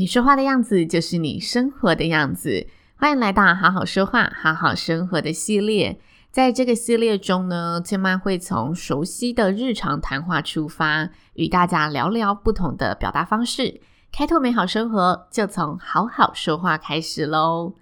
你说话的样子就是你生活的样子。欢迎来到好好说话、好好生活的系列。在这个系列中呢，千嫚会从熟悉的日常谈话出发，与大家聊聊不同的表达方式，开拓美好生活。就从好好说话开始喽。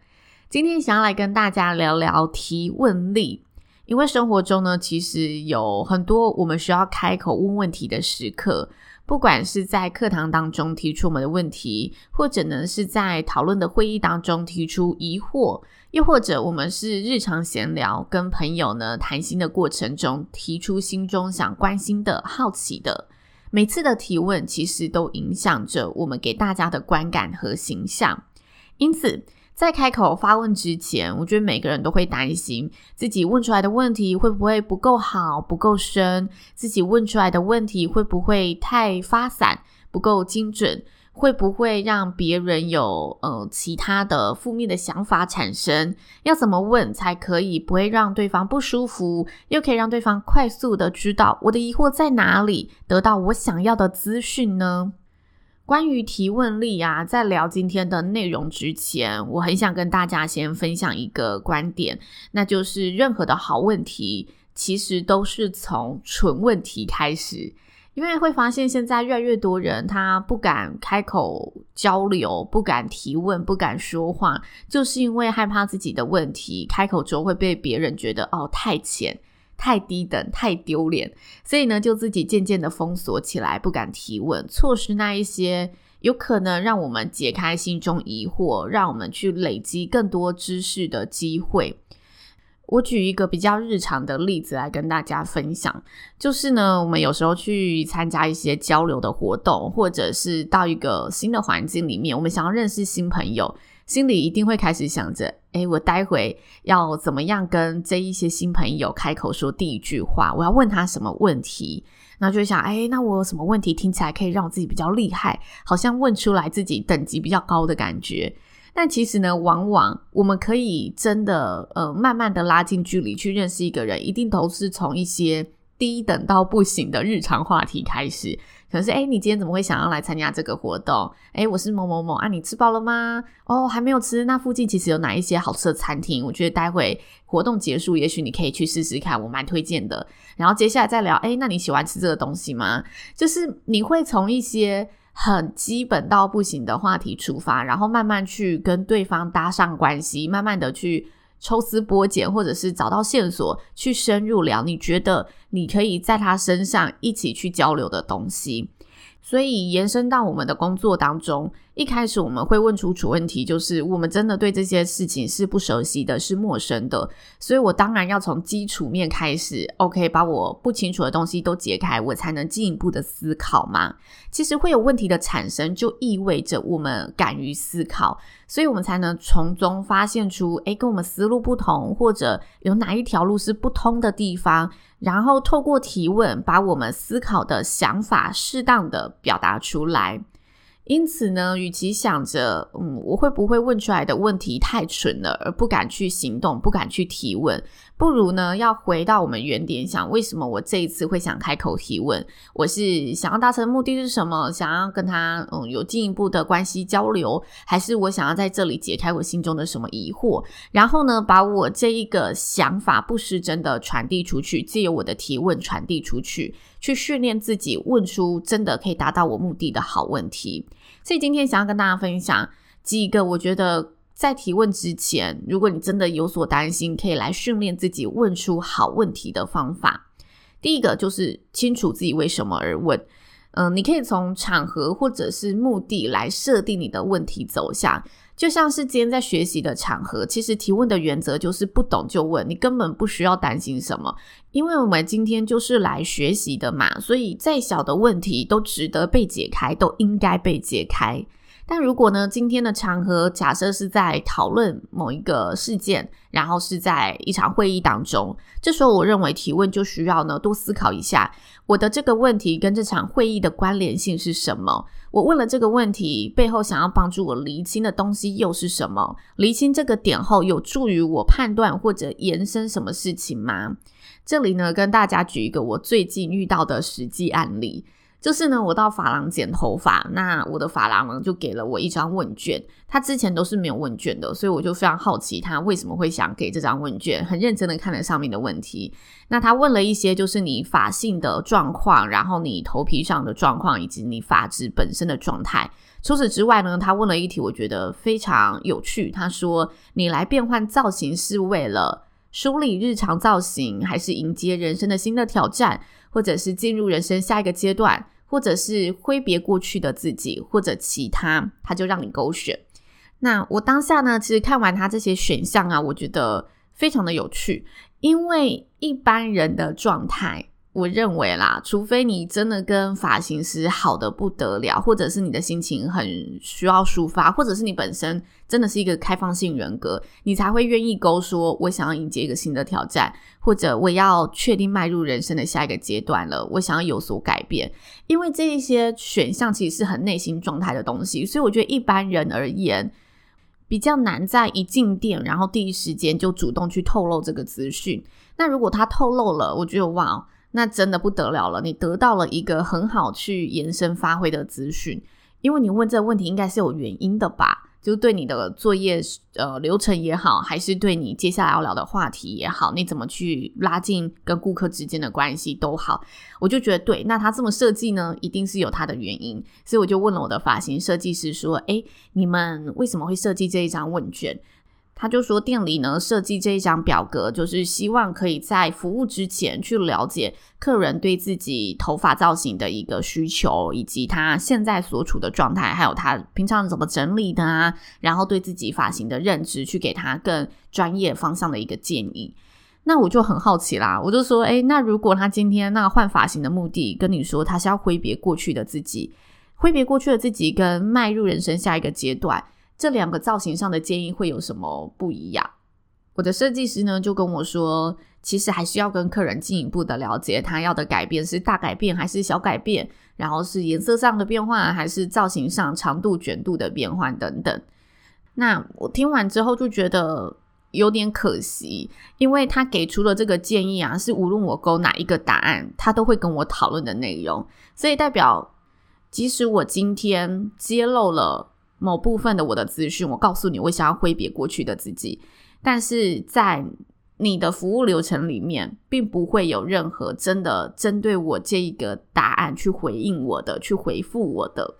今天想要来跟大家聊聊提问力，因为生活中呢，其实有很多我们需要开口问问题的时刻。不管是在课堂当中提出我们的问题，或者呢是在讨论的会议当中提出疑惑，又或者我们是日常闲聊跟朋友呢谈心的过程中提出心中想关心的好奇的，每次的提问其实都影响着我们给大家的观感和形象，因此，在开口发问之前，我觉得每个人都会担心自己问出来的问题会不会不够好、不够深，自己问出来的问题会不会太发散、不够精准，会不会让别人有呃其他的负面的想法产生？要怎么问才可以不会让对方不舒服，又可以让对方快速的知道我的疑惑在哪里，得到我想要的资讯呢？关于提问力啊，在聊今天的内容之前，我很想跟大家先分享一个观点，那就是任何的好问题其实都是从蠢问题开始，因为会发现现在越来越多人他不敢开口交流，不敢提问，不敢说话，就是因为害怕自己的问题开口之后会被别人觉得哦太浅。太低等、太丢脸，所以呢，就自己渐渐的封锁起来，不敢提问，错失那一些有可能让我们解开心中疑惑，让我们去累积更多知识的机会。我举一个比较日常的例子来跟大家分享，就是呢，我们有时候去参加一些交流的活动，或者是到一个新的环境里面，我们想要认识新朋友。心里一定会开始想着，诶，我待会要怎么样跟这一些新朋友开口说第一句话？我要问他什么问题？然后就想，诶，那我有什么问题听起来可以让我自己比较厉害，好像问出来自己等级比较高的感觉。但其实呢，往往我们可以真的，呃，慢慢的拉近距离去认识一个人，一定都是从一些低等到不行的日常话题开始。可能是诶，你今天怎么会想要来参加这个活动？诶，我是某某某啊，你吃饱了吗？哦，还没有吃。那附近其实有哪一些好吃的餐厅？我觉得待会活动结束，也许你可以去试试看，我蛮推荐的。然后接下来再聊，诶，那你喜欢吃这个东西吗？就是你会从一些很基本到不行的话题出发，然后慢慢去跟对方搭上关系，慢慢的去。抽丝剥茧，或者是找到线索去深入聊，你觉得你可以在他身上一起去交流的东西，所以延伸到我们的工作当中。一开始我们会问出主问题，就是我们真的对这些事情是不熟悉的，是陌生的，所以我当然要从基础面开始，OK，把我不清楚的东西都解开，我才能进一步的思考嘛。其实会有问题的产生，就意味着我们敢于思考，所以我们才能从中发现出，诶，跟我们思路不同，或者有哪一条路是不通的地方，然后透过提问，把我们思考的想法适当的表达出来。因此呢，与其想着，嗯，我会不会问出来的问题太蠢了，而不敢去行动，不敢去提问，不如呢，要回到我们原点，想为什么我这一次会想开口提问？我是想要达成的目的是什么？想要跟他，嗯，有进一步的关系交流，还是我想要在这里解开我心中的什么疑惑？然后呢，把我这一个想法不失真的传递出去，借由我的提问传递出去，去训练自己问出真的可以达到我目的的好问题。所以今天想要跟大家分享几个，我觉得在提问之前，如果你真的有所担心，可以来训练自己问出好问题的方法。第一个就是清楚自己为什么而问。嗯，你可以从场合或者是目的来设定你的问题走向。就像是今天在学习的场合，其实提问的原则就是不懂就问，你根本不需要担心什么，因为我们今天就是来学习的嘛，所以再小的问题都值得被解开，都应该被解开。但如果呢，今天的场合假设是在讨论某一个事件，然后是在一场会议当中，这时候我认为提问就需要呢多思考一下，我的这个问题跟这场会议的关联性是什么？我问了这个问题背后想要帮助我厘清的东西又是什么？厘清这个点后，有助于我判断或者延伸什么事情吗？这里呢，跟大家举一个我最近遇到的实际案例。就是呢，我到发廊剪头发，那我的发廊呢就给了我一张问卷，他之前都是没有问卷的，所以我就非常好奇他为什么会想给这张问卷，很认真的看了上面的问题。那他问了一些就是你发性的状况，然后你头皮上的状况，以及你发质本身的状态。除此之外呢，他问了一题我觉得非常有趣，他说：“你来变换造型是为了梳理日常造型，还是迎接人生的新的挑战？”或者是进入人生下一个阶段，或者是挥别过去的自己，或者其他，他就让你勾选。那我当下呢，其实看完他这些选项啊，我觉得非常的有趣，因为一般人的状态。我认为啦，除非你真的跟发型师好得不得了，或者是你的心情很需要抒发，或者是你本身真的是一个开放性人格，你才会愿意勾说，我想要迎接一个新的挑战，或者我要确定迈入人生的下一个阶段了，我想要有所改变。因为这一些选项其实是很内心状态的东西，所以我觉得一般人而言，比较难在一进店，然后第一时间就主动去透露这个资讯。那如果他透露了，我觉得哇。那真的不得了了，你得到了一个很好去延伸发挥的资讯，因为你问这个问题应该是有原因的吧？就对你的作业呃流程也好，还是对你接下来要聊的话题也好，你怎么去拉近跟顾客之间的关系都好，我就觉得对。那他这么设计呢，一定是有他的原因，所以我就问了我的发型设计师说：“诶，你们为什么会设计这一张问卷？”他就说，店里呢设计这一张表格，就是希望可以在服务之前去了解客人对自己头发造型的一个需求，以及他现在所处的状态，还有他平常怎么整理的啊，然后对自己发型的认知，去给他更专业方向的一个建议。那我就很好奇啦，我就说，诶，那如果他今天那个换发型的目的跟你说，他是要挥别过去的自己，挥别过去的自己，跟迈入人生下一个阶段。这两个造型上的建议会有什么不一样？我的设计师呢就跟我说，其实还是要跟客人进一步的了解，他要的改变是大改变还是小改变，然后是颜色上的变换还是造型上长度卷度的变换等等。那我听完之后就觉得有点可惜，因为他给出了这个建议啊，是无论我勾哪一个答案，他都会跟我讨论的内容，所以代表即使我今天揭露了。某部分的我的资讯，我告诉你，我想要挥别过去的自己，但是在你的服务流程里面，并不会有任何真的针对我这一个答案去回应我的，去回复我的。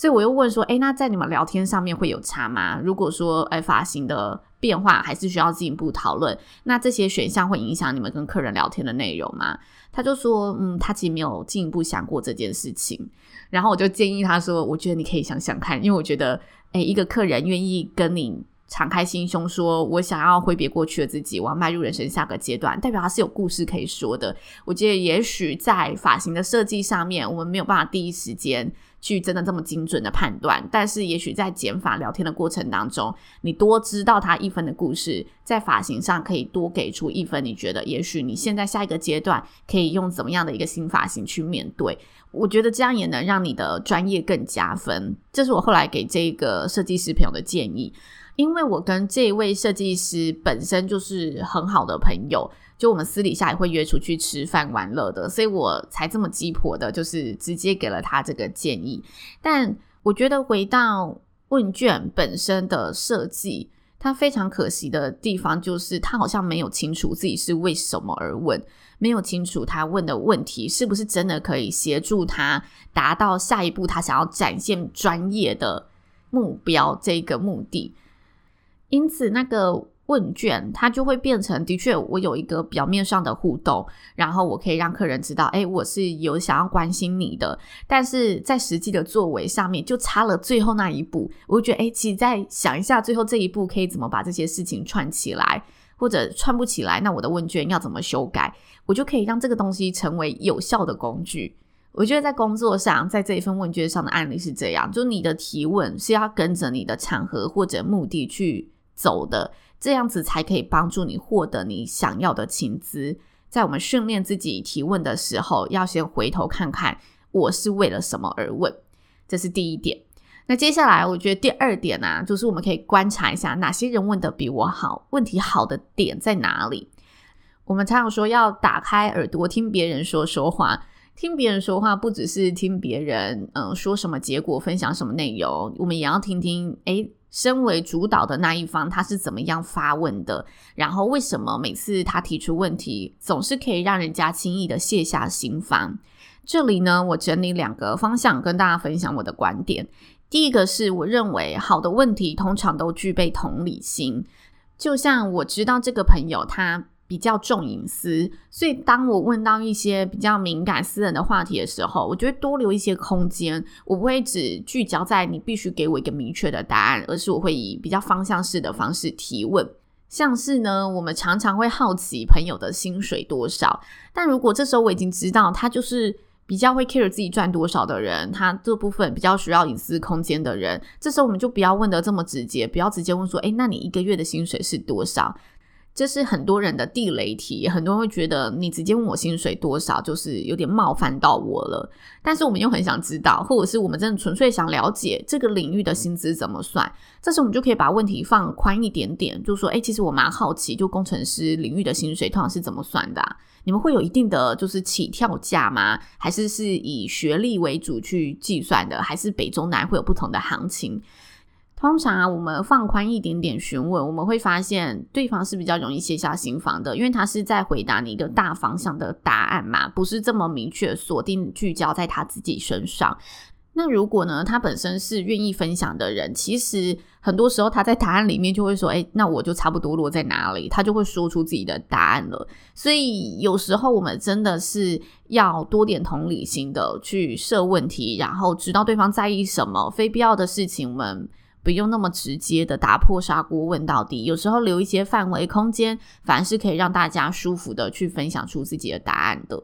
所以我又问说，哎，那在你们聊天上面会有差吗？如果说，哎，发型的变化还是需要进一步讨论，那这些选项会影响你们跟客人聊天的内容吗？他就说，嗯，他其实没有进一步想过这件事情。然后我就建议他说，我觉得你可以想想看，因为我觉得，哎，一个客人愿意跟你敞开心胸说，我想要挥别过去的自己，我要迈入人生下个阶段，代表他是有故事可以说的。我觉得也许在发型的设计上面，我们没有办法第一时间去真的这么精准的判断，但是也许在剪发聊天的过程当中，你多知道他一分的故事，在发型上可以多给出一分。你觉得也许你现在下一个阶段可以用怎么样的一个新发型去面对？我觉得这样也能让你的专业更加分。这是我后来给这个设计师朋友的建议。因为我跟这位设计师本身就是很好的朋友，就我们私底下也会约出去吃饭玩乐的，所以我才这么鸡婆的，就是直接给了他这个建议。但我觉得回到问卷本身的设计，它非常可惜的地方就是他好像没有清楚自己是为什么而问，没有清楚他问的问题是不是真的可以协助他达到下一步他想要展现专业的目标这个目的。因此，那个问卷，它就会变成的确，我有一个表面上的互动，然后我可以让客人知道，哎，我是有想要关心你的，但是在实际的作为上面就差了最后那一步。我就觉得，哎，其实再想一下，最后这一步可以怎么把这些事情串起来，或者串不起来，那我的问卷要怎么修改，我就可以让这个东西成为有效的工具。我觉得在工作上，在这一份问卷上的案例是这样，就你的提问是要跟着你的场合或者目的去走的。这样子才可以帮助你获得你想要的情资。在我们训练自己提问的时候，要先回头看看我是为了什么而问，这是第一点。那接下来，我觉得第二点呢、就是我们可以观察一下哪些人问得比我好，问题好的点在哪里。我们常常说要打开耳朵听别人说说话，听别人说话不只是听别人嗯说什么结果，分享什么内容，我们也要听听诶身为主导的那一方，他是怎么样发问的？然后为什么每次他提出问题，总是可以让人家轻易的卸下心防？这里呢，我整理两个方向跟大家分享我的观点。第一个是我认为好的问题通常都具备同理心，就像我知道这个朋友他。比较重隐私，所以当我问到一些比较敏感私人的话题的时候，我就会多留一些空间。我不会只聚焦在你必须给我一个明确的答案，而是我会以比较方向式的方式提问。像是呢，我们常常会好奇朋友的薪水多少，但如果这时候我已经知道他就是比较会 care 自己赚多少的人，他这部分比较需要隐私空间的人，这时候我们就不要问得这么直接，不要直接问说，诶，那你一个月的薪水是多少？这是很多人的地雷题，很多人会觉得你直接问我薪水多少，就是有点冒犯到我了。但是我们又很想知道，或者是我们真的纯粹想了解这个领域的薪资怎么算。这时我们就可以把问题放宽一点点，就说：诶，其实我蛮好奇，就工程师领域的薪水通常是怎么算的啊？你们会有一定的就是起跳价吗？还是是以学历为主去计算的？还是北中南会有不同的行情？通常啊，我们放宽一点点询问，我们会发现对方是比较容易卸下心防的，因为他是在回答你一个大方向的答案嘛，不是这么明确锁定聚焦在他自己身上。那如果呢，他本身是愿意分享的人，其实很多时候他在答案里面就会说：“诶，那我就差不多落在哪里？”他就会说出自己的答案了。所以有时候我们真的是要多点同理心的去设问题，然后知道对方在意什么，非必要的事情我们。不用那么直接的打破砂锅问到底，有时候留一些范围空间，反而是可以让大家舒服的去分享出自己的答案的。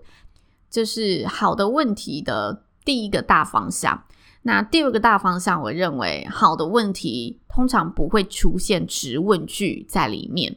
这是好的问题的第一个大方向。那第二个大方向，我认为好的问题通常不会出现直问句在里面。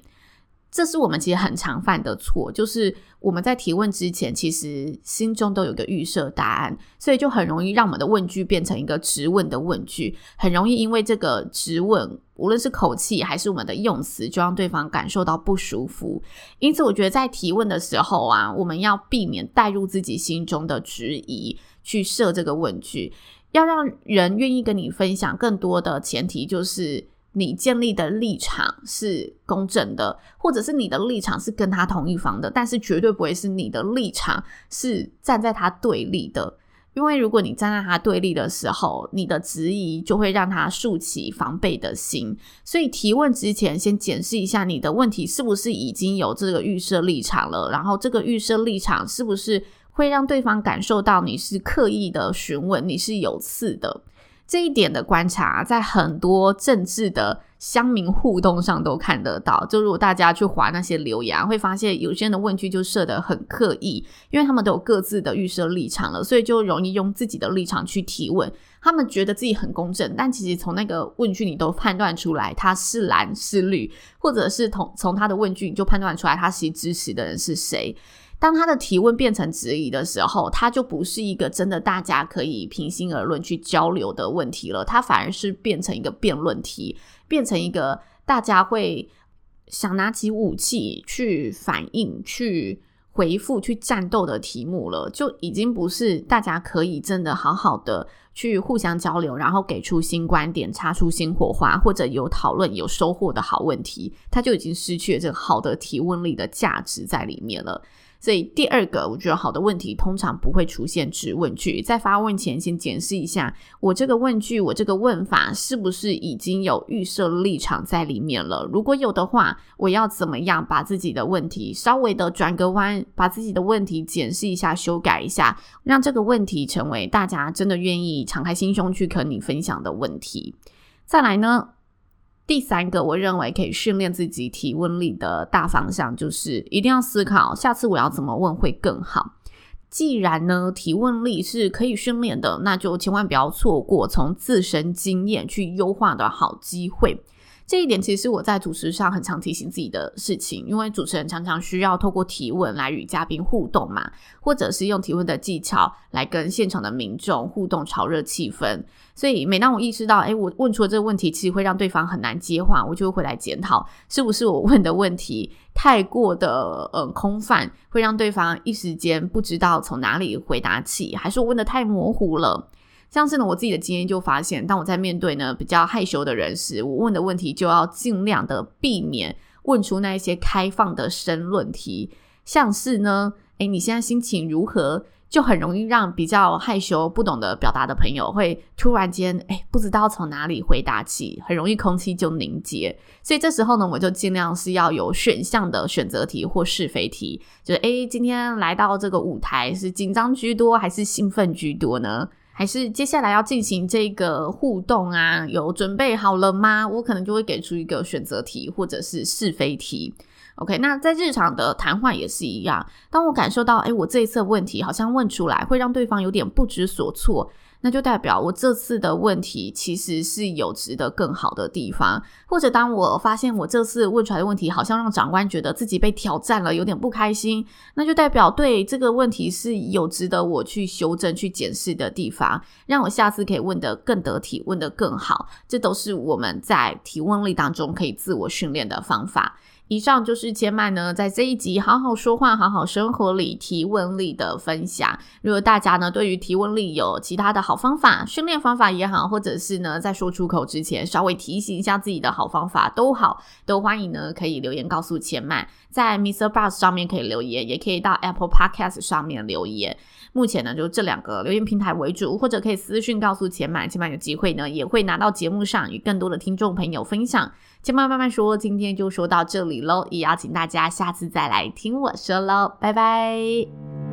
这是我们其实很常犯的错，就是我们在提问之前，其实心中都有个预设答案，所以就很容易让我们的问句变成一个质问的问句，很容易因为这个质问，无论是口气还是我们的用词，就让对方感受到不舒服。因此，我觉得在提问的时候啊，我们要避免带入自己心中的质疑去设这个问句，要让人愿意跟你分享更多的前提就是。你建立的立场是公正的，或者是你的立场是跟他同一方的，但是绝对不会是你的立场是站在他对立的。因为如果你站在他对立的时候，你的质疑就会让他竖起防备的心。所以提问之前，先检视一下你的问题是不是已经有这个预设立场了，然后这个预设立场是不是会让对方感受到你是刻意的询问，你是有刺的。这一点的观察，在很多政治的乡民互动上都看得到。就如果大家去划那些留言，会发现有些人的问句就设得很刻意，因为他们都有各自的预设立场了，所以就容易用自己的立场去提问。他们觉得自己很公正，但其实从那个问句你都判断出来他是蓝是绿，或者是从从他的问句你就判断出来他其实支持的人是谁。当他的提问变成质疑的时候，他就不是一个真的大家可以平心而论去交流的问题了，他反而是变成一个辩论题，变成一个大家会想拿起武器去反应、去回复、去战斗的题目了，就已经不是大家可以真的好好的去互相交流，然后给出新观点、擦出新火花，或者有讨论、有收获的好问题，他就已经失去了这个好的提问力的价值在里面了。所以第二个，我觉得好的问题通常不会出现质问句，在发问前先检视一下我这个问句，我这个问法是不是已经有预设立场在里面了？如果有的话，我要怎么样把自己的问题稍微的转个弯，把自己的问题检视一下、修改一下，让这个问题成为大家真的愿意敞开心胸去和你分享的问题。再来呢？第三个，我认为可以训练自己提问力的大方向，就是一定要思考下次我要怎么问会更好。既然呢，提问力是可以训练的，那就千万不要错过从自身经验去优化的好机会。这一点其实我在主持上很常提醒自己的事情，因为主持人常常需要透过提问来与嘉宾互动嘛，或者是用提问的技巧来跟现场的民众互动，炒热气氛。所以每当我意识到，哎，我问出了这个问题，其实会让对方很难接话，我就会回来检讨，是不是我问的问题太过的呃空泛，会让对方一时间不知道从哪里回答起，还是我问的太模糊了？像是呢，我自己的经验就发现，当我在面对呢比较害羞的人时，我问的问题就要尽量的避免问出那一些开放的申论题，像是呢，诶，你现在心情如何？就很容易让比较害羞、不懂得表达的朋友会突然间，诶，不知道从哪里回答起，很容易空气就凝结。所以这时候呢，我就尽量是要有选项的选择题或是非题，就是诶，今天来到这个舞台是紧张居多还是兴奋居多呢？还是接下来要进行这个互动啊？有准备好了吗？我可能就会给出一个选择题或者是是非题。OK，那在日常的谈话也是一样。当我感受到，诶，我这一次的问题好像问出来会让对方有点不知所措。那就代表我这次的问题其实是有值得更好的地方，或者当我发现我这次问出来的问题好像让长官觉得自己被挑战了，有点不开心，那就代表对这个问题是有值得我去修正、去检视的地方，让我下次可以问得更得体、问得更好。这都是我们在提问力当中可以自我训练的方法。以上就是千嫚呢，在这一集好好说话、好好生活里提问力的分享。如果大家呢对于提问力有其他的好方法、训练方法也好，或者是呢在说出口之前稍微提醒一下自己的好方法都好，都欢迎呢可以留言告诉千嫚，在 MixerBox 上面可以留言，也可以到 Apple Podcast 上面留言。目前呢就这两个留言平台为主，或者可以私讯告诉千嫚，千嫚有机会呢也会拿到节目上与更多的听众朋友分享。千嫚慢慢说，今天就说到这里喽，也邀请大家下次再来听我说喽，拜拜。